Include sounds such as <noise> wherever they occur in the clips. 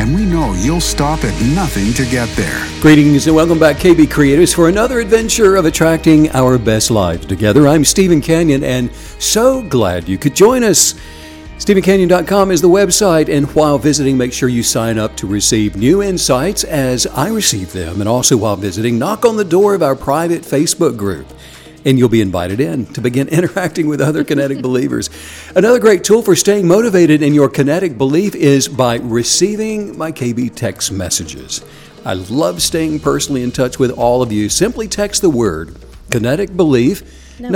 and we know you'll stop at nothing to get there. Greetings and welcome back, KB Creators, for another adventure of attracting our best lives together. I'm Stephen Canyon, and so glad you could join us. StephenCanyon.com is the website, and while visiting, make sure you sign up to receive new insights as I receive them. And also, while visiting, knock on the door of our private Facebook group and you'll be invited in to begin <laughs> interacting with other kinetic <laughs> believers. Another great tool for staying motivated in your kinetic belief is by receiving my KB text messages. I love staying personally in touch with all of you. Simply text the word kinetic belief. Nope.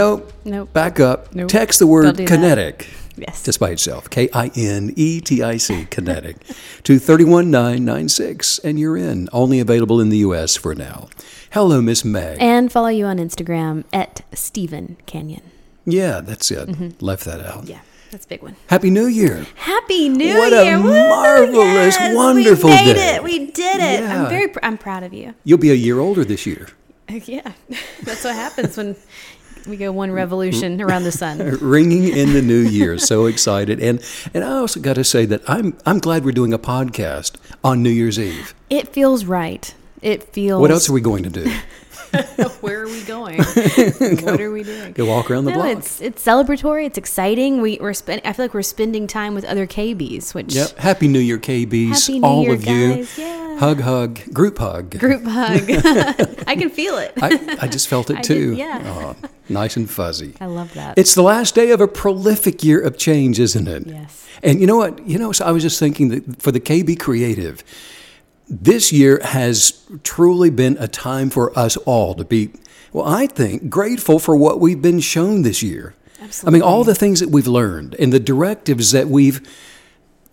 No, Nope. back up. Nope. Text the word Don't that. Yes. Just by itself. K I N E T I C, kinetic, <laughs> to 31996, and you're in. Only available in the U.S. for now. Hello, Miss Meg. And follow you on Instagram at Stephen Canyon. Yeah, that's it. Left that out. Mm-hmm. Yeah, that's a big one. Happy New Year. Happy New Year. What a marvelous, Yes, wonderful we made day. it. We did it. Yeah. I'm very. Pr- I'm proud of you. You'll be a year older this year. <laughs> Yeah, <laughs> that's what happens when we go one mm, revolution mm. around the sun. <laughs> Ringing in the new year. So excited. And and I also got to say that I'm I'm glad we're doing a podcast on New Year's Eve. It feels right. It feels. What else are we going to do? <laughs> Where are we going? <laughs> what are we doing? Go walk around the no, block. it's it's celebratory. It's exciting. We we're spending. I feel like we're spending time with other KBs, which Yep. Happy New Year, KBs. Happy New all Year, of you. guys. Yeah. Hug, hug, group hug. group hug. <laughs> <laughs> I can feel it. I, I just felt it <laughs> I did, too. yeah. Oh, nice and fuzzy. I love that. It's the last day of a prolific year of change, isn't it? Yes. And you know what? You know, so I was just thinking that for the KB Creative, this year has truly been a time for us all to be, well, I think, grateful for what we've been shown this year. Absolutely. I mean, all the things that we've learned and the directives that we've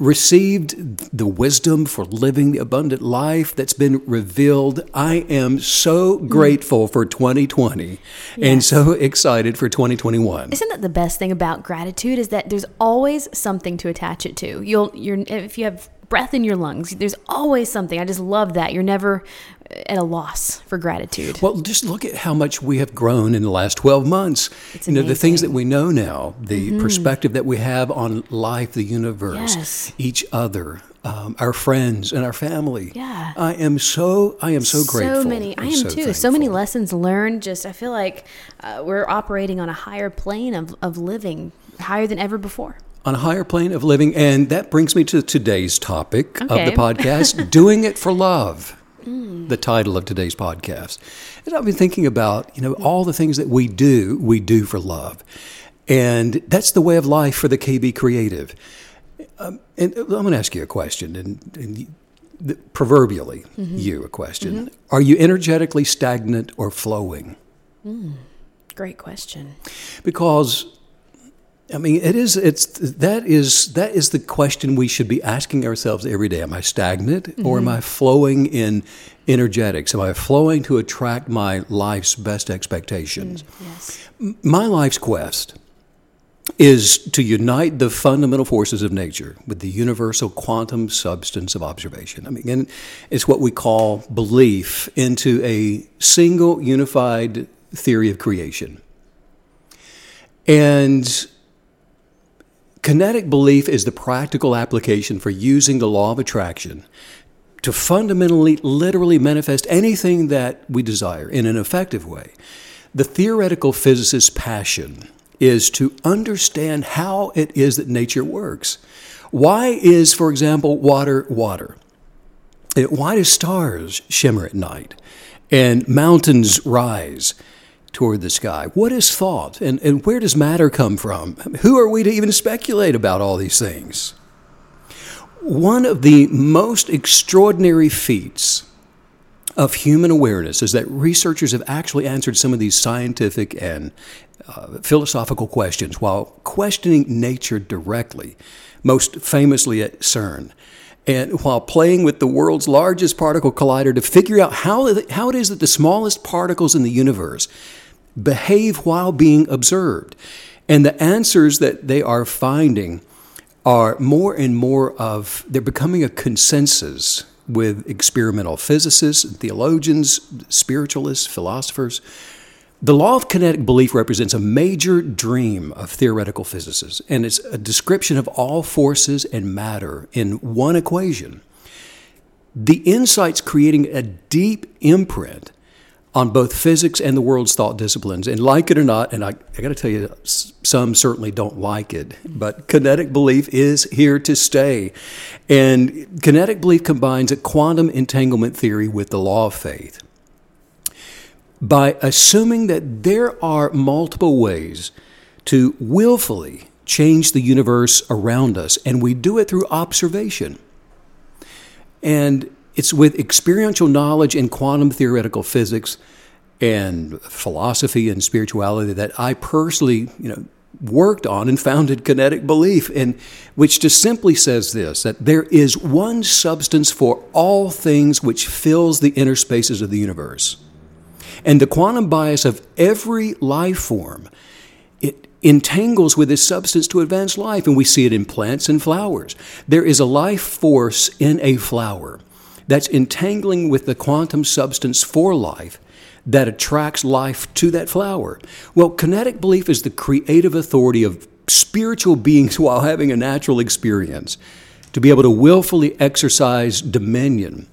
received, the wisdom for living the abundant life that's been revealed. I am so grateful for 2020 and so excited for 2021. Isn't that the best thing about gratitude? Is that there's always something to attach it to. You'll you're if you have breath in your lungs, there's always something. I just love that. You're never at a loss for gratitude. Well, just look at how much we have grown in the last 12 months. It's you know, the things. Mm-hmm. that we know now, the perspective that we have on life, the universe, Yes. each other, um, our friends, and our family. Yeah. I am so, I am so grateful. So many. I am and too. So many lessons learned. Just I feel like uh, we're operating on a higher plane of, of living, higher than ever before. On a higher plane of living. And that brings me to today's topic of the <laughs> podcast Doing It for Love. The title of today's podcast. And I've been thinking about, you know, all the things that we do, we do for love. And that's the way of life for the KB Creative. Um, and uh, I'm going to ask you a question, and, and the- proverbially, mm-hmm. you a question. Mm-hmm. Are you energetically stagnant or flowing? Mm, great question. because I mean it is it's that is that is the question we should be asking ourselves every day am I stagnant or am mm-hmm. I flowing in energetics am I flowing to attract my life's best expectations mm, Yes. my life's quest is to unite the fundamental forces of nature with the universal quantum substance of observation. I mean, and it's what we call belief into a single unified theory of creation. And kinetic belief is the practical application for using the law of attraction to fundamentally, literally manifest anything that we desire in an effective way. The theoretical physicist's passion is to understand how it is that nature works. Why is, for example, water water? Why do stars shimmer at night and mountains rise toward the sky? What is thought and, and where does matter come from? Who are we to even speculate about all these things? One of the most extraordinary feats of human awareness is that researchers have actually answered some of these scientific and uh, philosophical questions while questioning nature directly, most famously at CERN, and while playing with the world's largest particle collider to figure out how, how it is that the smallest particles in the universe behave while being observed. And the answers that they are finding are more and more of, they're becoming a consensus with experimental physicists, theologians, spiritualists, philosophers. The law of kinetic belief represents a major dream of theoretical physicists, and it's a description of all forces and matter in one equation. The insight's creating a deep imprint on both physics and the world's thought disciplines. And like it or not, and I, I got to tell you, some certainly don't like it, but kinetic belief is here to stay. And kinetic belief combines a quantum entanglement theory with the law of faith. By assuming that there are multiple ways to willfully change the universe around us, and we do it through observation. And it's with experiential knowledge in quantum theoretical physics and philosophy and spirituality that I personally, you know, worked on and founded kinetic belief and which just simply says this that there is one substance for all things which fills the inner spaces of the universe. And the quantum bias of every life form it entangles with this substance to advance life and we see it in plants and flowers. There is a life force in a flower that's entangling with the quantum substance for life that attracts life to that flower. Well, kinetic belief is the creative authority of spiritual beings <laughs> while having a natural experience to be able to willfully exercise dominion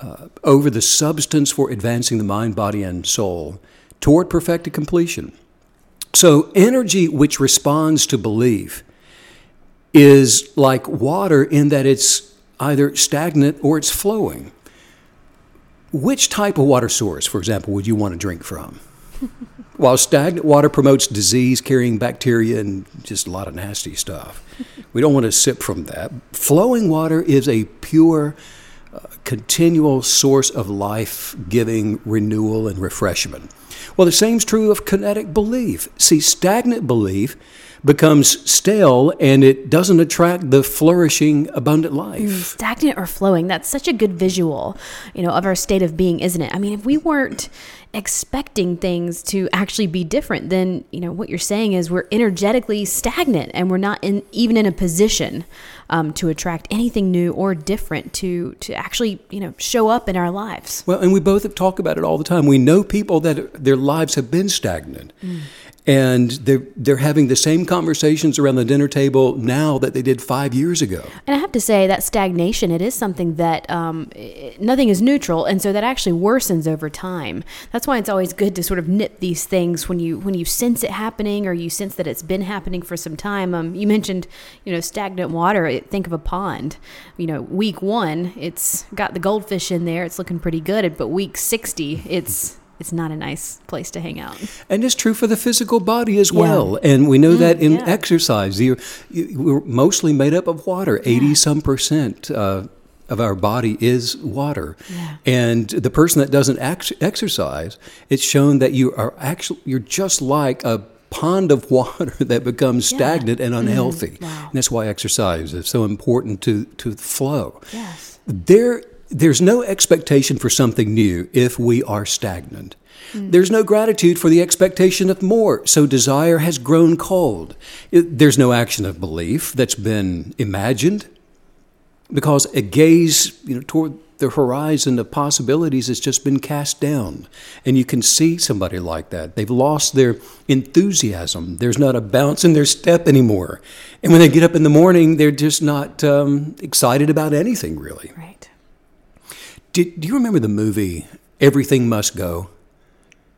uh, over the substance for advancing the mind, body, and soul toward perfected completion. So, energy which responds to belief is like water in that it's either stagnant or it's flowing. Which type of water source, for example, would you want to drink from? <laughs> While stagnant water promotes disease carrying bacteria and just a lot of nasty stuff, we don't want to sip from that. Flowing water is a pure, uh, continual source of life giving renewal and refreshment. Well, the same is true of kinetic belief. See, stagnant belief becomes stale and it doesn't attract the flourishing, abundant life. Mm, stagnant or flowing. That's such a good visual, you know, of our state of being, isn't it? I mean, if we weren't expecting things to actually be different, then, you know, what you're saying is we're energetically stagnant and we're not in, even in a position um, to attract anything new or different to, to actually, you know, show up in our lives. Well, and we both talk about it all the time. We know people that their lives have been stagnant. Mm and they're they're having the same conversations around the dinner table now that they did five years ago. And I have to say that stagnation it is something that um, nothing is neutral, and so that actually worsens over time. That's why it's always good to sort of nip these things when you when you sense it happening or you sense that it's been happening for some time. Um, you mentioned you know stagnant water. Think of a pond. You know, week one it's got the goldfish in there. It's looking pretty good, but week sixty it's it's not a nice place to hang out. And it's true for the physical body as well. And we know mm, that in yeah. exercise, you, you, we're mostly made up of water, 80 yeah. some percent. Uh, of our body is water. Yeah. And the person that doesn't ex- exercise, it's shown that you are actually you're just like a pond of <laughs> water that becomes stagnant and mm-hmm. unhealthy. Mm, wow. And that's why exercise is so important to to flow. Yes. There there's no expectation for something new if we are stagnant. Mm. There's no gratitude for the expectation of more, so desire has grown cold. There's no action of belief that's been imagined because a gaze you know, toward the horizon of possibilities has just been cast down. And you can see somebody like that. They've lost their enthusiasm. There's not a bounce in their step anymore. And when they get up in the morning, they're just not um, excited about anything, really. Right. Did, do you remember the movie Everything Must Go?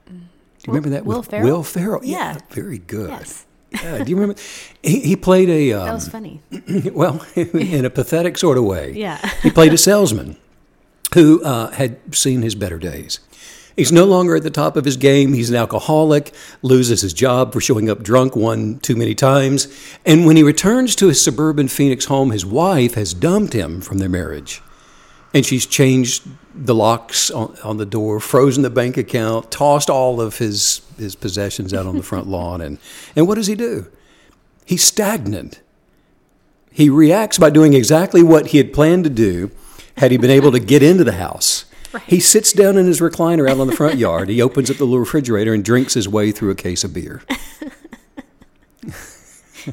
Do you Will, remember that? Will with Ferrell? Will Ferrell. Yeah. yeah very good. Yes. Yeah, do you remember? He, he played a. <laughs> Um, that was funny. <clears throat> well, <laughs> in a pathetic sort of way. Yeah. he played a salesman who uh, had seen his better days. He's no longer at the top of his game. He's an alcoholic, loses his job for showing up drunk one too many times. And when he returns to his suburban Phoenix home, his wife has dumped him from their marriage and she's changed the locks on, on, the door, frozen the bank account, tossed all of his his possessions out on the front <laughs> lawn, and and what does he do? He's stagnant. He reacts by doing exactly what he had planned to do had he been able to get into the house. <laughs> He sits down in his recliner out on the front yard. He opens up the little refrigerator and drinks his way through a case of beer.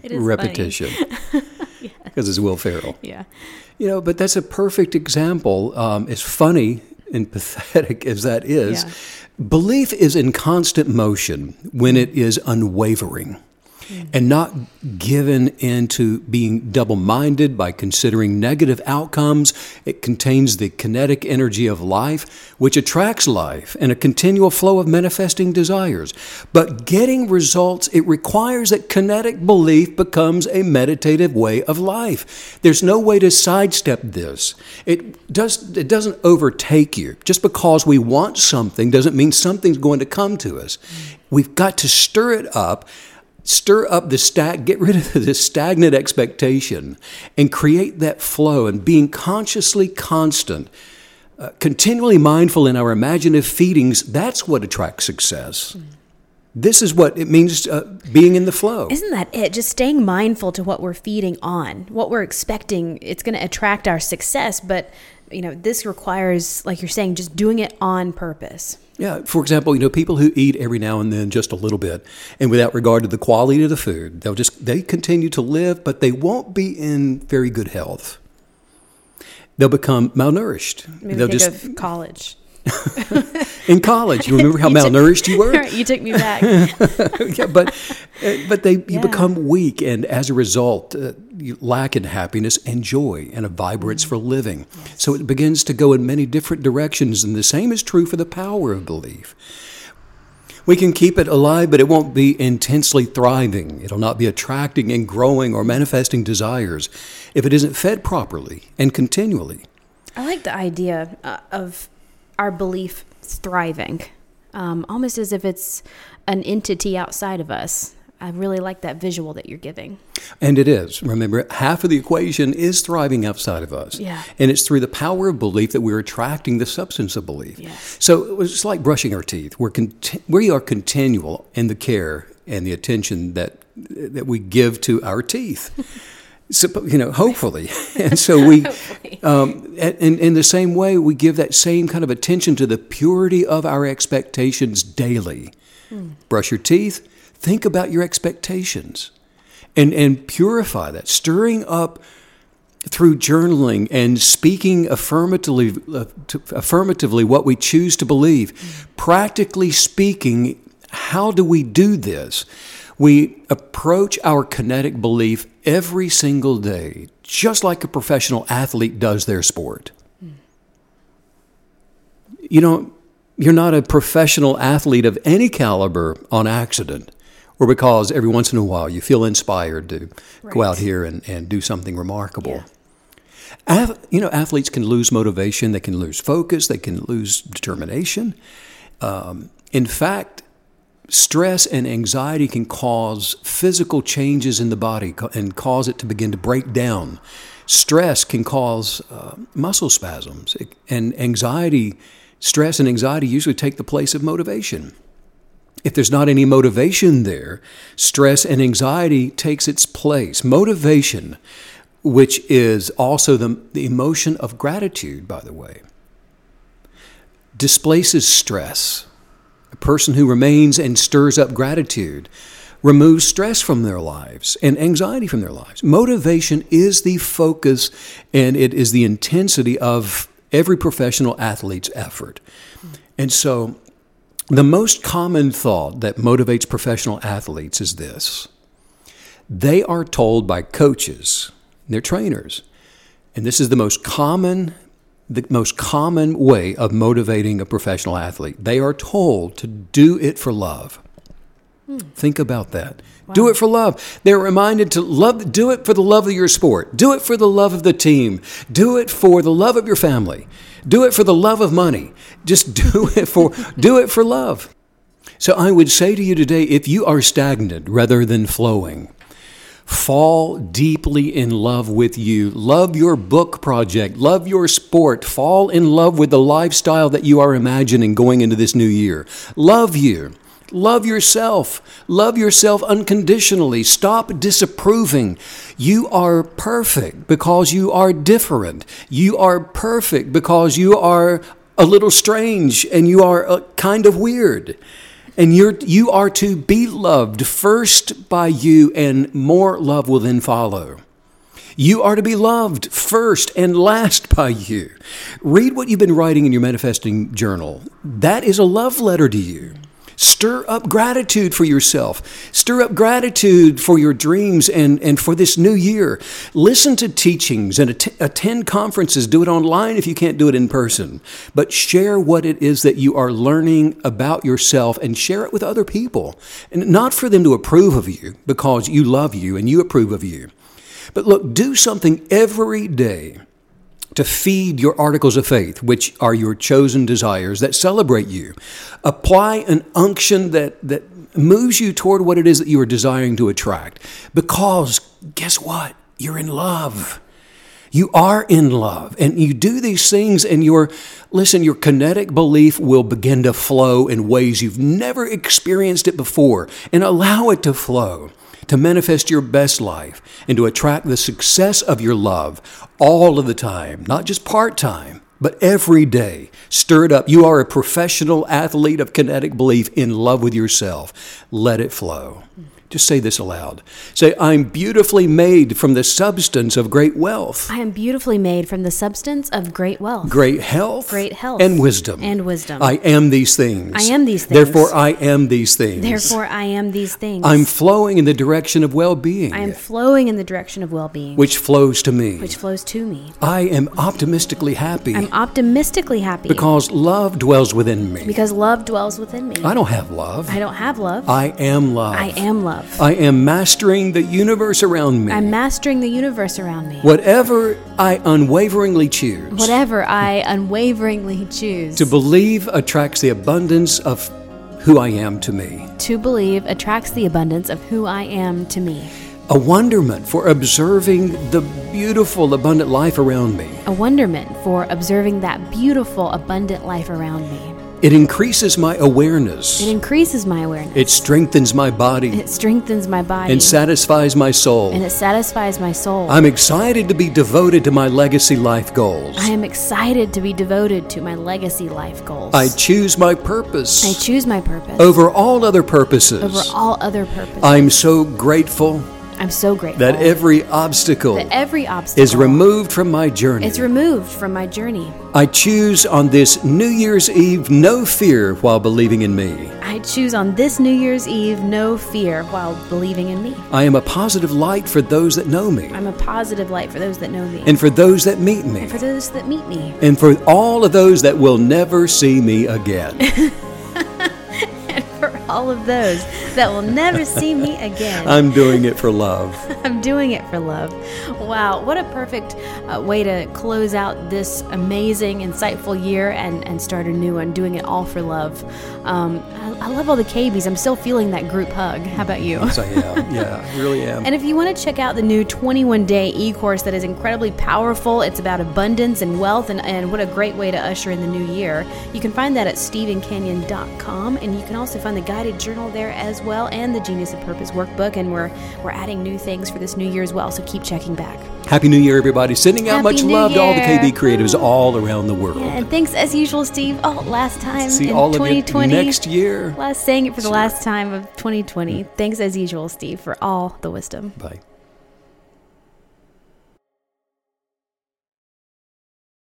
<laughs> Repetition. Because it's Will Ferrell. Yeah. You know, but that's a perfect example. Um, as funny and <laughs> pathetic as that is, Yeah. belief is in constant motion when it is unwavering Mm. and not given into being double minded by considering negative outcomes. It contains the kinetic energy of life, which attracts life and a continual flow of manifesting desires. But getting results, it requires that kinetic belief becomes a meditative way of life. There's no way to sidestep this. It, does, it doesn't overtake you. Just because we want something doesn't mean something's going to come to us. Mm. We've got to stir it up stir up the stag get rid of <laughs> this stagnant expectation and create that flow and being consciously constant uh, continually mindful in our imaginative feedings that's what attracts success this is what it means uh, being in the flow Isn't that it? Just staying mindful to what we're feeding on, what we're expecting. It's going to attract our success, but you know, this requires, like you're saying, just doing it on purpose. Yeah, for example, you know, people who eat every now and then just a little bit, and without regard to the quality of the food, they'll just they continue to live, but they won't be in very good health. They'll become malnourished. Maybe they'll just of college. In college. You remember how <laughs> You took- malnourished you were? <laughs> you took me back. <laughs> yeah, but uh, but they you Yeah. become weak, and as a result, uh, you lack in happiness and joy and a vibrance Mm. for living. So it begins to go in many different directions, and the same is true for the power of belief. We can keep it alive, but it won't be intensely thriving. It'll not be attracting and growing or manifesting desires if it isn't fed properly and continually. I like the idea uh, of our belief thriving, um, almost as if it's an entity outside of us. I really like that visual that you're giving. And it is. Remember, half of the equation is thriving outside of us. Yeah. And it's through the power of belief that we're attracting the substance of belief. Yes. So it's like brushing our teeth. We're we are continual in the care and the attention that that we give to our teeth. <laughs> So, you know, hopefully. <laughs> And so we, <laughs> um, and in the same way, we give that same kind of attention to the purity of our expectations daily. Brush your teeth, think about your expectations, and, and purify that, stirring up through journaling and speaking affirmatively, uh, to, affirmatively what we choose to believe. Practically speaking, how do we do this? We approach our kinetic belief every single day, just like a professional athlete does their sport. You know, you're not a professional athlete of any caliber on accident or because every once in a while you feel inspired to go out here and, and do something remarkable. Ath- you know, athletes can lose motivation, they can lose focus, they can lose determination. Um, in fact, stress and anxiety can cause physical changes in the body and cause it to begin to break down. Stress can cause uh, muscle spasms, and anxiety, stress and anxiety usually take the place of motivation. If there's not any motivation there, stress and anxiety takes its place. Motivation, which is also the, the emotion of gratitude, by the way, displaces stress. A person who remains and stirs up gratitude removes stress from their lives and anxiety from their lives. Motivation is the focus and it is the intensity of every professional athlete's effort. And so, the most common thought that motivates professional athletes is this they are told by coaches, their trainers, and this is the most common the most common way of motivating a professional athlete. They are told to do it for love. Hmm. Think about that. Do it for love. They're reminded to love do it for the love of your sport. Do it for the love of the team. Do it for the love of your family. Do it for the love of money. Just <laughs> do it for do it for love. So I would say to you today if you are stagnant rather than flowing, fall deeply in love with you. Love your book project. Love your sport. Fall in love with the lifestyle that you are imagining going into this new year. Love you. Love yourself. Love yourself unconditionally. Stop disapproving. You are perfect because you are different. You are perfect because you are a little strange and you are uh, kind of weird. And you're, you are to be loved first by you, and more love will then follow. You are to be loved first and last by you. Read what you've been writing in your manifesting journal. That is a love letter to you. Stir up gratitude for yourself. Stir up gratitude for your dreams and, and for this new year. Listen to teachings and att- attend conferences. Do it online if you can't do it in person. But share what it is that you are learning about yourself and share it with other people. And not for them to approve of you because you love you and you approve of you. But look, do something every day to feed your articles of faith, which are your chosen desires that celebrate you. Apply an unction that, that moves you toward what it is that you are desiring to attract. Because guess what? You're in love. You are in love. And you do these things, and your, listen, your kinetic belief will begin to flow in ways you've never experienced it before. And allow it to flow to manifest your best life and to attract the success of your love all of the time, not just part time, but every day. Stir it up. You are a professional athlete of kinetic belief in love with yourself. Let it flow. Just say this aloud. Say, I'm beautifully made from the substance of great wealth, I am beautifully made from the substance of great wealth. great health, Great health and wisdom. and wisdom. I am these things. I am these things. Therefore, I am these things. Therefore, I am these things. I'm flowing in the direction of well being, I am flowing in the direction of well being, which flows to me. which flows to me. I am optimistically happy I'm optimistically happy because love dwells within me. because love dwells within me. I don't have love. I don't have love. I am love. I am love. I am mastering the universe around me. I'm mastering the universe around me. Whatever I unwaveringly choose Whatever I unwaveringly choose to believe attracts the abundance of who I am to me. to believe attracts the abundance of who I am to me. A wonderment for observing the beautiful, abundant life around me. A wonderment for observing that beautiful, abundant life around me. It increases my awareness. It increases my awareness. It strengthens my body It strengthens my body. and satisfies my soul. and it satisfies my soul. I'm excited to be devoted to my legacy life goals. I am excited to be devoted to my legacy life goals. I choose my purpose I choose my purpose over all other purposes. over all other purposes. I'm so grateful I'm so grateful that every obstacle that every obstacle is removed from my journey. It's removed from my journey. I choose on this New Year's Eve no fear while believing in me. I choose on this New Year's Eve no fear while believing in me. I am a positive light for those that know me I'm a positive light for those that know me and for those that meet me and for those that meet me. and for all of those that will never see me again. <laughs> And for all of those that will never see me again. <laughs> I'm doing it for love. <laughs> I'm doing it for love. Wow, what a perfect uh, way to close out this amazing, insightful year and, and start a new one, doing it all for love. Um, I, I love all the KBs. I'm still feeling that group hug. How about you? So yeah, <laughs> yeah, I really am. And if you want to check out the new 21 day e course that is incredibly powerful, it's about abundance and wealth, and, and what a great way to usher in the new year. You can find that at stephencanyon.com, and you can also find the guided journal there as well, and the Genius of Purpose workbook. And we're we're adding new things for this new year as well, so keep checking back. Happy New Year, everybody. Sending out Happy much New love to all the KB creatives all around the world. Yeah, And thanks as usual, Steve. Oh, last time See in all of you 2020. next year. Last saying it for the last time of 2020. Mm. Thanks as usual, Steve, for all the wisdom. Bye.